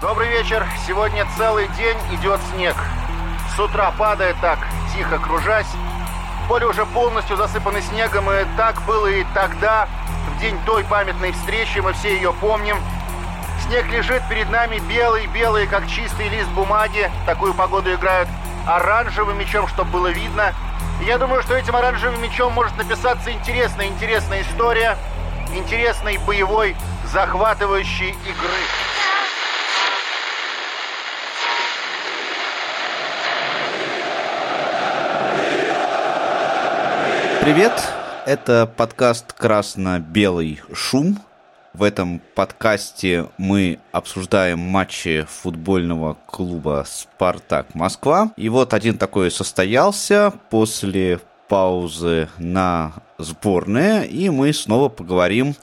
Добрый вечер. Сегодня целый день идет снег. С утра падает так, тихо кружась. Поле уже полностью засыпано снегом, и так было и тогда, в день той памятной встречи, мы все ее помним. Снег лежит перед нами белый-белый, как чистый лист бумаги. Такую погоду играют оранжевым мечом, чтобы было видно. И я думаю, что этим оранжевым мечом может написаться интересная, интересная история интересной боевой захватывающей игры. Привет, это подкаст «Красно-белый шум». В этом подкасте мы обсуждаем матчи футбольного клуба «Спартак Москва». И вот один такой состоялся после паузы на сборные, и мы снова поговорим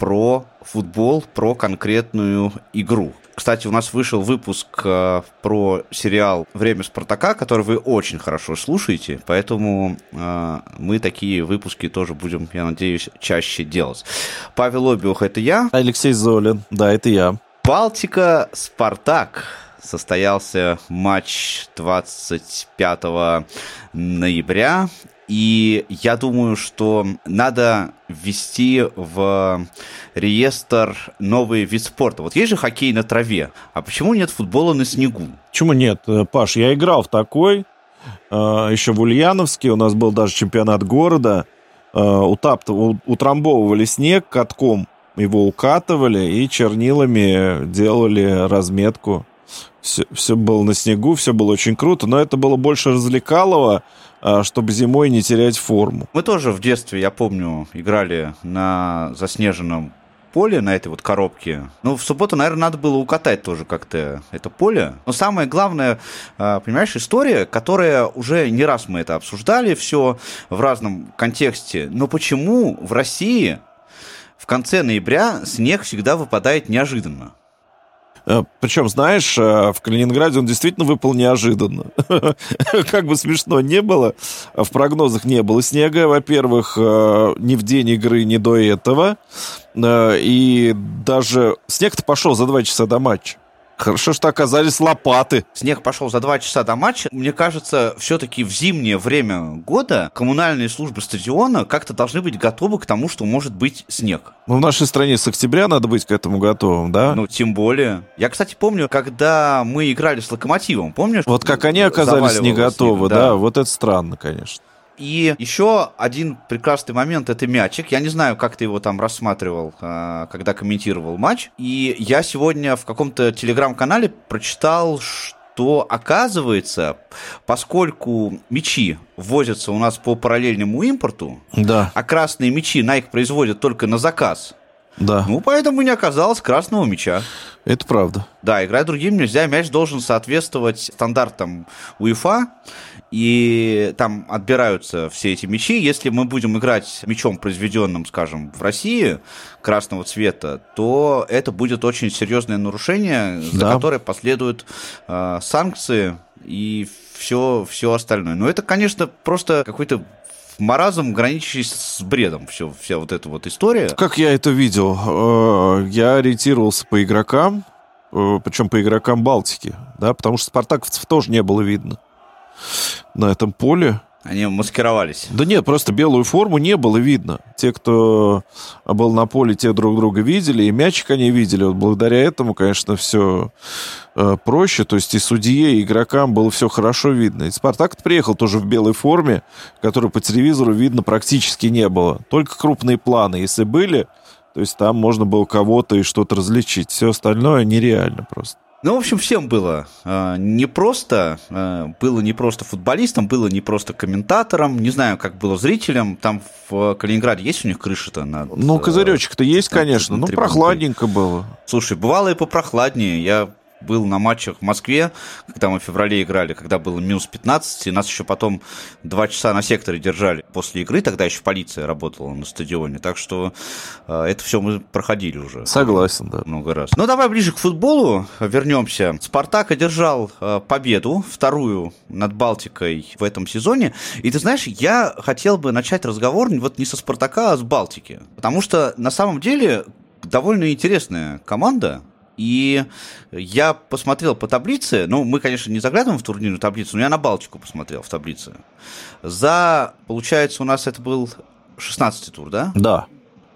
про футбол, про конкретную игру. Кстати, у нас вышел выпуск э, про сериал «Время Спартака», который вы очень хорошо слушаете, поэтому э, мы такие выпуски тоже будем, я надеюсь, чаще делать. Павел Обиух – это я. Алексей Золин, да, это я. Балтика, Спартак. Состоялся матч 25 ноября. И я думаю, что надо ввести в реестр новый вид спорта. Вот есть же хоккей на траве, а почему нет футбола на снегу? Почему нет? Э, Паш, я играл в такой, э, еще в Ульяновске, у нас был даже чемпионат города, э, утап, утрамбовывали снег катком, его укатывали и чернилами делали разметку. Все, все было на снегу, все было очень круто, но это было больше развлекалово, а, чтобы зимой не терять форму. Мы тоже в детстве, я помню, играли на заснеженном поле, на этой вот коробке. Ну, в субботу, наверное, надо было укатать тоже как-то это поле. Но самое главное, а, понимаешь, история, которая уже не раз мы это обсуждали, все в разном контексте. Но почему в России в конце ноября снег всегда выпадает неожиданно? Э, Причем, знаешь, э, в Калининграде он действительно выпал неожиданно. Как бы смешно не было, в прогнозах не было снега, во-первых, э, ни в день игры, ни до этого. И даже снег-то пошел за два часа до матча. Хорошо, что оказались лопаты. Снег пошел за два часа до матча. Мне кажется, все-таки в зимнее время года коммунальные службы стадиона как-то должны быть готовы к тому, что может быть снег. Ну, в нашей стране с октября надо быть к этому готовым, да? Ну, тем более. Я, кстати, помню, когда мы играли с Локомотивом, помнишь? Вот как они оказались не готовы, да. да, вот это странно, конечно. И еще один прекрасный момент это мячик. Я не знаю, как ты его там рассматривал, а, когда комментировал матч. И я сегодня в каком-то телеграм-канале прочитал, что оказывается, поскольку мячи возятся у нас по параллельному импорту, да. а красные мячи на их производят только на заказ, да. Ну, поэтому не оказалось красного мяча. Это правда. Да, играть другим нельзя. Мяч должен соответствовать стандартам УЕФА и там отбираются все эти мячи. Если мы будем играть мячом, произведенным, скажем, в России красного цвета, то это будет очень серьезное нарушение, за да. которое последуют э, санкции и все, все остальное. Но это, конечно, просто какой-то маразм, граничащий с бредом, все, вся вот эта вот история. Как я это видел? Э, я ориентировался по игрокам, э, причем по игрокам Балтики, да, потому что спартаковцев тоже не было видно на этом поле. Они маскировались. Да нет, просто белую форму не было видно. Те, кто был на поле, те друг друга видели, и мячик они видели. Вот благодаря этому, конечно, все э, проще. То есть и судье, и игрокам было все хорошо видно. И Спартак приехал тоже в белой форме, которую по телевизору видно практически не было. Только крупные планы, если были, то есть там можно было кого-то и что-то различить. Все остальное нереально просто. Ну, в общем, всем было э, непросто. Э, было не просто футболистом, было не просто комментатором. Не знаю, как было зрителям. Там в Калининграде есть у них крыша-то? Над, ну, козыречек-то есть, конечно. Ну, прохладненько было. Слушай, бывало и попрохладнее. Я был на матчах в Москве, когда мы в феврале играли, когда было минус 15, и нас еще потом два часа на секторе держали после игры, тогда еще полиция работала на стадионе, так что э, это все мы проходили уже. Согласен, да. Много раз. Ну, давай ближе к футболу вернемся. Спартак одержал э, победу, вторую над Балтикой в этом сезоне, и ты знаешь, я хотел бы начать разговор вот не со Спартака, а с Балтики, потому что на самом деле довольно интересная команда, И я посмотрел по таблице, ну, мы, конечно, не заглядываем в турнирную таблицу, но я на Балтику посмотрел в таблице. За, получается, у нас это был 16 тур, да? Да.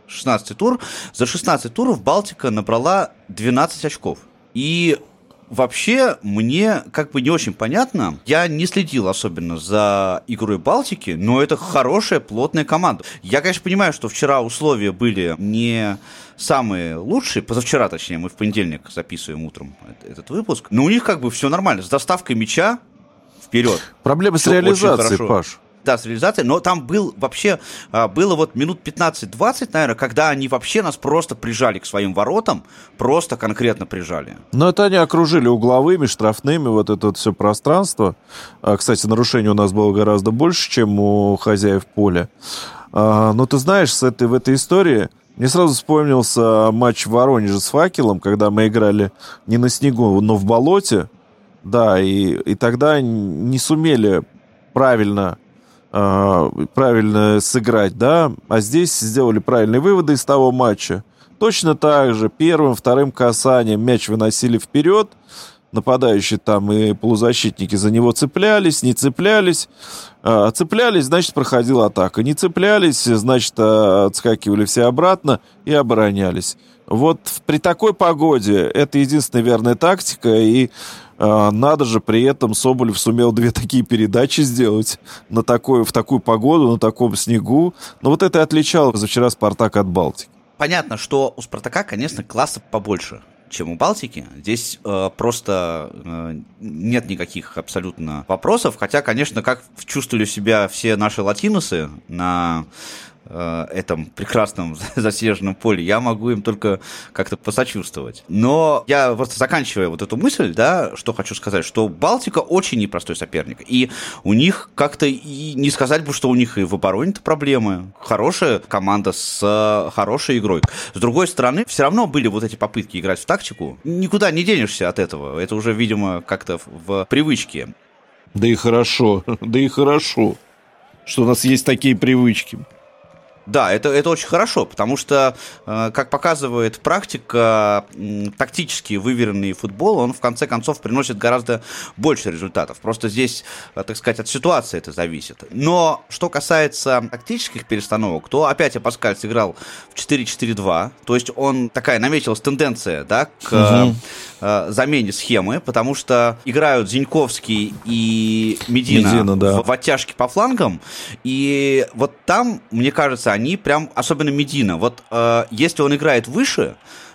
16 тур. За 16 туров Балтика набрала 12 очков. И вообще мне как бы не очень понятно. Я не следил особенно за игрой Балтики, но это хорошая, плотная команда. Я, конечно, понимаю, что вчера условия были не самые лучшие, позавчера, точнее, мы в понедельник записываем утром этот выпуск, но у них как бы все нормально. С доставкой мяча вперед. Проблемы с реализацией, Паш да, с реализацией, но там был вообще, а, было вот минут 15-20, наверное, когда они вообще нас просто прижали к своим воротам, просто конкретно прижали. Но это они окружили угловыми, штрафными, вот это вот все пространство. А, кстати, нарушений у нас было гораздо больше, чем у хозяев поля. А, но ты знаешь, с этой, в этой истории мне сразу вспомнился матч в Воронеже с факелом, когда мы играли не на снегу, но в болоте. Да, и, и тогда не сумели правильно правильно сыграть, да, а здесь сделали правильные выводы из того матча. Точно так же первым, вторым касанием мяч выносили вперед, нападающие там и полузащитники за него цеплялись, не цеплялись. А, цеплялись, значит, проходила атака. Не цеплялись, значит, а, отскакивали все обратно и оборонялись. Вот при такой погоде это единственная верная тактика, и надо же, при этом Соболев сумел две такие передачи сделать на такой, в такую погоду, на таком снегу. Но вот это и отличало позавчера «Спартак» от «Балтики». Понятно, что у «Спартака», конечно, класса побольше чем у Балтики. Здесь э, просто э, нет никаких абсолютно вопросов. Хотя, конечно, как чувствовали себя все наши латиносы на этом прекрасном заснеженном поле, я могу им только как-то посочувствовать. Но я просто заканчивая вот эту мысль, да, что хочу сказать, что Балтика очень непростой соперник. И у них как-то и не сказать бы, что у них и в обороне-то проблемы. Хорошая команда с э, хорошей игрой. С другой стороны, все равно были вот эти попытки играть в тактику. Никуда не денешься от этого. Это уже, видимо, как-то в привычке. Да и хорошо, да и хорошо, что у нас есть такие привычки. Да, это, это очень хорошо, потому что, э, как показывает практика, тактически выверенный футбол, он в конце концов приносит гораздо больше результатов. Просто здесь, э, так сказать, от ситуации это зависит. Но что касается тактических перестановок, то опять Апаскаль сыграл в 4-4-2, то есть он такая наметилась тенденция да, к угу. замене схемы, потому что играют Зиньковский и Медина, Медина да. в, в оттяжке по флангам, и вот там, мне кажется, они прям, особенно Медина, вот э, если он играет выше,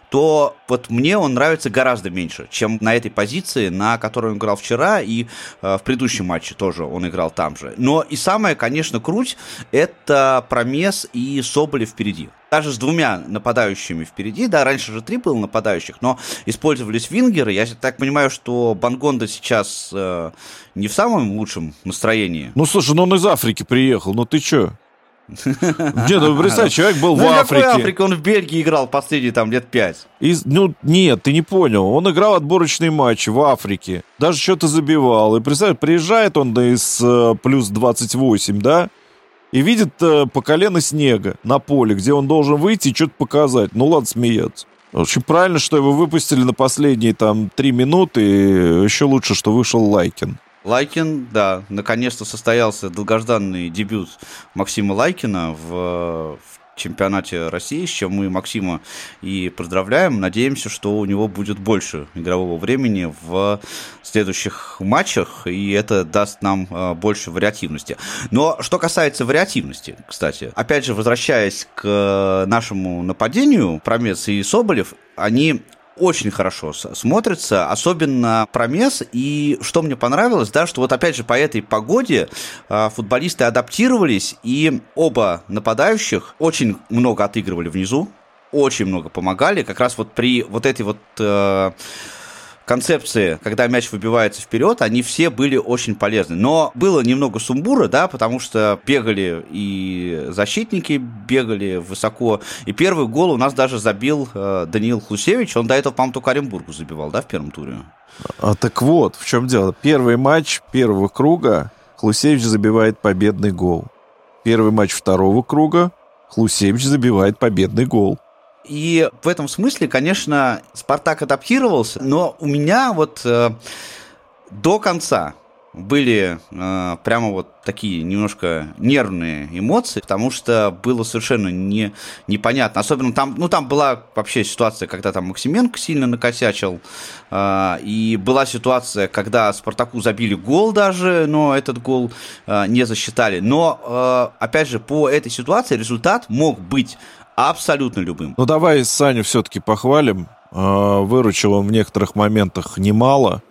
то вот мне он нравится гораздо меньше, чем на этой позиции, на которой он играл вчера, и э, в предыдущем матче тоже он играл там же. Но и самое, конечно, круть, это Промес и Соболев впереди. Даже с двумя нападающими впереди, да, раньше же три было нападающих, но использовались вингеры. Я так понимаю, что Бангонда сейчас э, не в самом лучшем настроении. Ну, слушай, ну он из Африки приехал, ну ты чё? Нет, ну представь, человек был ну, в Африке. Африка? Он в Бельгии играл последние там лет пять. Из, ну, нет, ты не понял. Он играл отборочные матчи в Африке. Даже что-то забивал. И представь, приезжает он да, из э, плюс 28, да? И видит э, по колено снега на поле, где он должен выйти и что-то показать. Ну ладно, смеяться. Очень правильно, что его выпустили на последние там три минуты. И еще лучше, что вышел Лайкин. Лайкин, да, наконец-то состоялся долгожданный дебют Максима Лайкина в, в чемпионате России, с чем мы Максима и поздравляем. Надеемся, что у него будет больше игрового времени в следующих матчах, и это даст нам э, больше вариативности. Но что касается вариативности, кстати, опять же, возвращаясь к нашему нападению, Промец и Соболев, они очень хорошо смотрится, особенно промес. И что мне понравилось, да, что вот опять же по этой погоде а, футболисты адаптировались, и оба нападающих очень много отыгрывали внизу, очень много помогали. Как раз вот при вот этой вот э, концепции, когда мяч выбивается вперед, они все были очень полезны. Но было немного сумбура, да, потому что бегали и защитники бегали высоко. И первый гол у нас даже забил э, Даниил Хлусевич. Он до этого, по-моему, только Оренбургу забивал, да, в первом туре? А, так вот, в чем дело. Первый матч первого круга Хлусевич забивает победный гол. Первый матч второго круга Хлусевич забивает победный гол. И в этом смысле, конечно, Спартак адаптировался, но у меня вот э, до конца были э, прямо вот такие немножко нервные эмоции, потому что было совершенно не, непонятно. Особенно там, ну там была вообще ситуация, когда там Максименко сильно накосячил, э, и была ситуация, когда Спартаку забили гол даже, но этот гол э, не засчитали. Но, э, опять же, по этой ситуации результат мог быть абсолютно любым. Ну давай Саню все-таки похвалим. Э, выручил он в некоторых моментах немало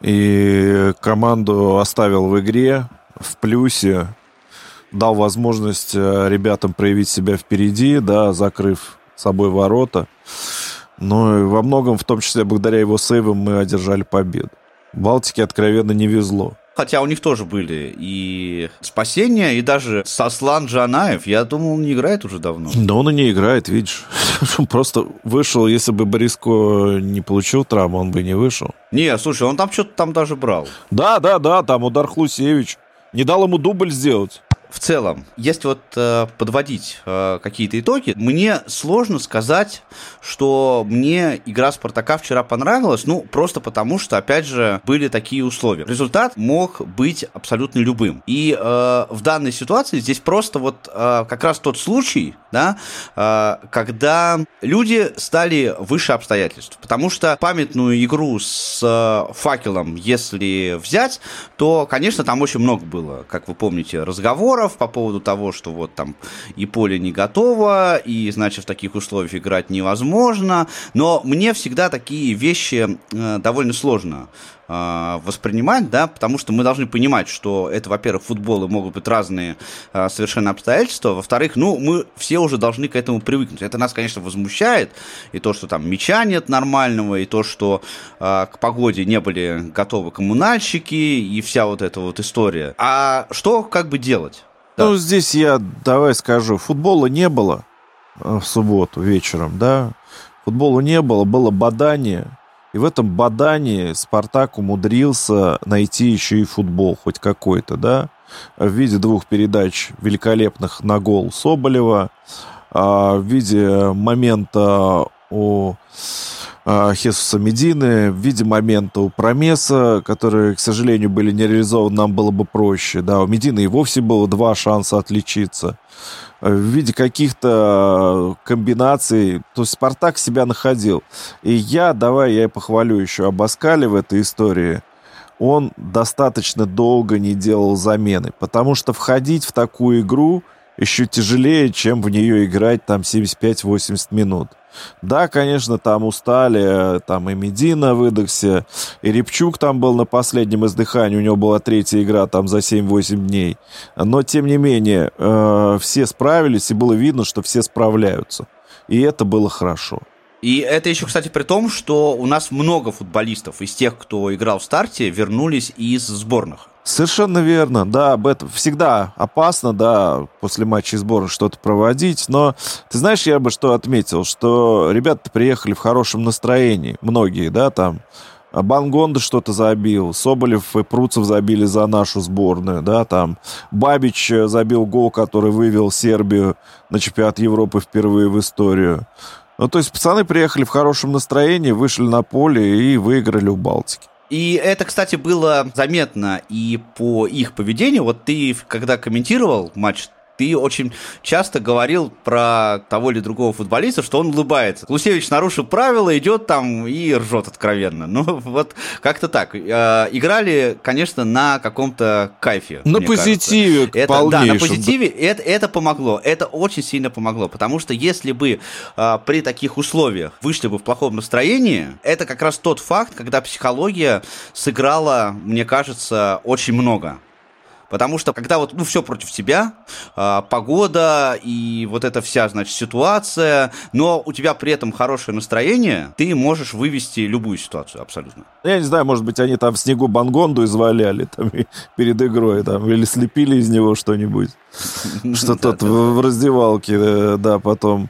и команду оставил в игре, в плюсе, дал возможность э, ребятам проявить себя впереди, да, закрыв собой ворота. Но и во многом, в том числе благодаря его сейвам, мы одержали победу. Балтике откровенно не везло. Хотя у них тоже были и спасения, и даже Сослан Джанаев, я думал, он не играет уже давно. Да он и не играет, видишь. Он просто вышел, если бы Бориско не получил травму, он бы не вышел. Не, слушай, он там что-то там даже брал. Да, да, да, там удар Хлусевич. Не дал ему дубль сделать в целом, если вот э, подводить э, какие-то итоги, мне сложно сказать, что мне игра Спартака вчера понравилась, ну, просто потому что, опять же, были такие условия. Результат мог быть абсолютно любым. И э, в данной ситуации здесь просто вот э, как раз тот случай, да, э, когда люди стали выше обстоятельств. Потому что памятную игру с э, факелом, если взять, то, конечно, там очень много было, как вы помните, разговоров, разговоров по поводу того, что вот там и поле не готово, и, значит, в таких условиях играть невозможно. Но мне всегда такие вещи э, довольно сложно э, воспринимать, да, потому что мы должны понимать, что это, во-первых, футболы могут быть разные э, совершенно обстоятельства, во-вторых, ну, мы все уже должны к этому привыкнуть. Это нас, конечно, возмущает, и то, что там мяча нет нормального, и то, что э, к погоде не были готовы коммунальщики, и вся вот эта вот история. А что как бы делать? Ну, здесь я, давай скажу, футбола не было э, в субботу вечером, да. Футбола не было, было бадание. И в этом бадании Спартак умудрился найти еще и футбол хоть какой-то, да, в виде двух передач великолепных на гол Соболева, а, в виде момента у Хесуса Медины в виде момента у Промеса, которые, к сожалению, были не реализованы, нам было бы проще. Да, у Медины и вовсе было два шанса отличиться. В виде каких-то комбинаций. То есть Спартак себя находил. И я, давай я и похвалю еще Абаскали в этой истории. Он достаточно долго не делал замены. Потому что входить в такую игру еще тяжелее, чем в нее играть там 75-80 минут. Да, конечно, там устали, там и Медина выдохся, и Репчук там был на последнем издыхании, у него была третья игра там за 7-8 дней. Но, тем не менее, э, все справились, и было видно, что все справляются. И это было хорошо. И это еще, кстати, при том, что у нас много футболистов из тех, кто играл в старте, вернулись из сборных. Совершенно верно, да, об этом всегда опасно, да, после матча сбора что-то проводить, но ты знаешь, я бы что отметил, что ребята приехали в хорошем настроении, многие, да, там, Бангонда что-то забил, Соболев и Пруцев забили за нашу сборную, да, там, Бабич забил гол, который вывел Сербию на чемпионат Европы впервые в историю. Ну, то есть пацаны приехали в хорошем настроении, вышли на поле и выиграли у Балтики. И это, кстати, было заметно и по их поведению. Вот ты, когда комментировал матч ты очень часто говорил про того или другого футболиста, что он улыбается. Лусевич нарушил правила, идет там и ржет откровенно. Ну, вот как-то так. Э, играли, конечно, на каком-то кайфе. На позитиве, это, Да, на позитиве это, это помогло. Это очень сильно помогло. Потому что если бы э, при таких условиях вышли бы в плохом настроении, это как раз тот факт, когда психология сыграла, мне кажется, очень много. Потому что когда вот, ну, все против тебя, э, погода и вот эта вся, значит, ситуация, но у тебя при этом хорошее настроение, ты можешь вывести любую ситуацию абсолютно. Я не знаю, может быть, они там в снегу Бангонду изваляли там, перед игрой, там, или слепили из него что-нибудь, что тот в раздевалке, э, да, потом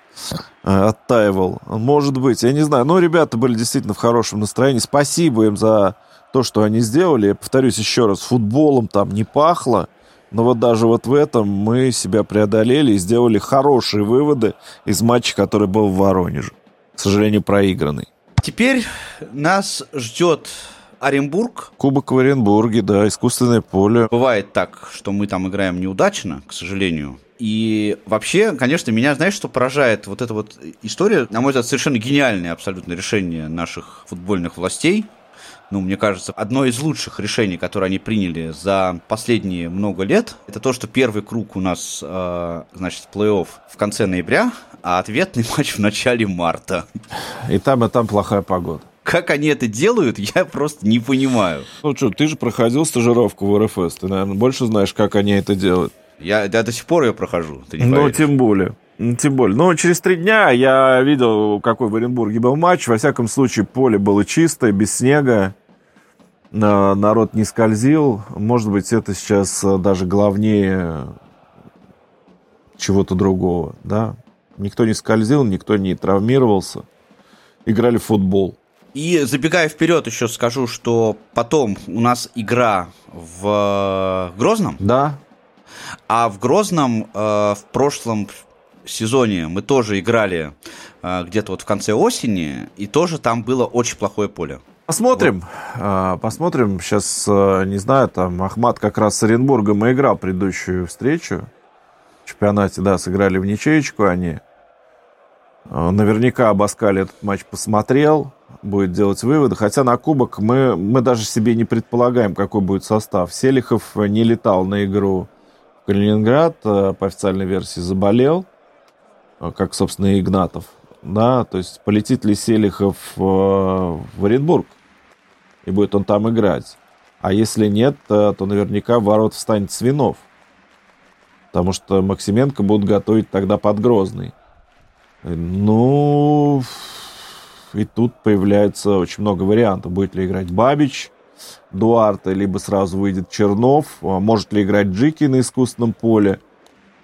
э, оттаивал. Может быть, я не знаю. Но ребята были действительно в хорошем настроении. Спасибо им за то, что они сделали, я повторюсь еще раз, футболом там не пахло, Но вот даже вот в этом мы себя преодолели и сделали хорошие выводы из матча, который был в Воронеже. К сожалению, проигранный. Теперь нас ждет Оренбург. Кубок в Оренбурге, да, искусственное поле. Бывает так, что мы там играем неудачно, к сожалению. И вообще, конечно, меня, знаешь, что поражает? Вот эта вот история, на мой взгляд, совершенно гениальное абсолютно решение наших футбольных властей. Ну, мне кажется, одно из лучших решений, которые они приняли за последние много лет, это то, что первый круг у нас, э, значит, плей-офф в конце ноября, а ответный матч в начале марта. И там, и там плохая погода. Как они это делают, я просто не понимаю. Ну что, ты же проходил стажировку в РФС, ты, наверное, больше знаешь, как они это делают. Я, я до сих пор ее прохожу. Ты не ну, поверишь. тем более. Ну, тем более. Ну, через три дня я видел, какой в Оренбурге был матч. Во всяком случае, поле было чистое, без снега. Народ не скользил. Может быть, это сейчас э, даже главнее чего-то другого, да. Никто не скользил, никто не травмировался. Играли в футбол. И забегая вперед, еще скажу, что потом у нас игра в Грозном. Да. А в Грозном э, в прошлом сезоне мы тоже играли э, где-то вот в конце осени, и тоже там было очень плохое поле. Посмотрим, вот. э, посмотрим. Сейчас, э, не знаю, там Ахмат как раз с Оренбургом и играл предыдущую встречу. В чемпионате, да, сыграли в ничеечку они. Э, наверняка Абаскаль этот матч посмотрел, будет делать выводы. Хотя на кубок мы, мы даже себе не предполагаем, какой будет состав. Селихов не летал на игру Калининград э, по официальной версии заболел, как, собственно, и Игнатов. Да, то есть полетит ли Селихов в Оренбург, и будет он там играть. А если нет, то наверняка в ворот встанет Свинов. Потому что Максименко будут готовить тогда под Грозный. Ну, и тут появляется очень много вариантов. Будет ли играть Бабич, Дуарта, либо сразу выйдет Чернов. А может ли играть Джики на искусственном поле?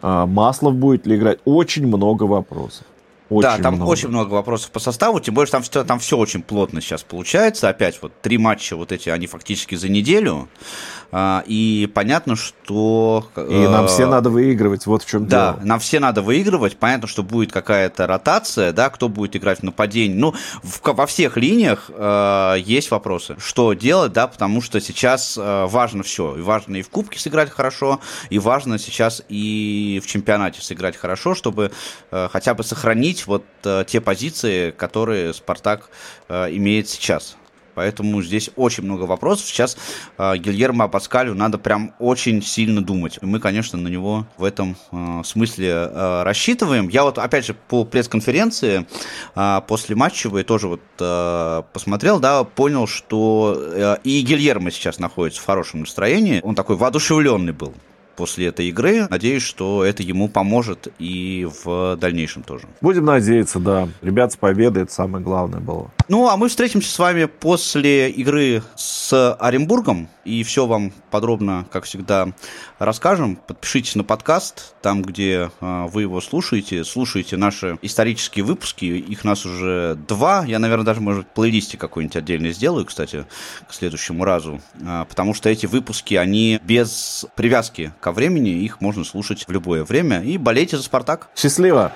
Маслов будет ли играть? Очень много вопросов. Очень да, там много. очень много вопросов по составу, тем более, что там, все, там все очень плотно сейчас получается. Опять вот три матча вот эти, они фактически за неделю. А, и понятно, что... И нам все надо выигрывать, вот в чем да, дело. Да, нам все надо выигрывать. Понятно, что будет какая-то ротация, да, кто будет играть в нападении. Ну, в, во всех линиях э, есть вопросы. Что делать, да, потому что сейчас э, важно все. И важно и в Кубке сыграть хорошо, и важно сейчас и в чемпионате сыграть хорошо, чтобы э, хотя бы сохранить вот э, те позиции, которые Спартак э, имеет сейчас. Поэтому здесь очень много вопросов. Сейчас э, Гильермо Паскалю надо прям очень сильно думать. И мы, конечно, на него в этом э, смысле э, рассчитываем. Я вот, опять же, по пресс-конференции э, после матчевой тоже вот э, посмотрел, да, понял, что э, и Гильермо сейчас находится в хорошем настроении. Он такой воодушевленный был после этой игры. Надеюсь, что это ему поможет и в дальнейшем тоже. Будем надеяться, да. Ребят, с победой это самое главное было. Ну, а мы встретимся с вами после игры с Оренбургом. И все вам подробно, как всегда, расскажем. Подпишитесь на подкаст, там, где э, вы его слушаете. Слушайте наши исторические выпуски. Их нас уже два. Я, наверное, даже, может, плейлисте какой-нибудь отдельно сделаю, кстати, к следующему разу. Э, потому что эти выпуски, они без привязки ко времени. Их можно слушать в любое время. И болейте за «Спартак». Счастливо!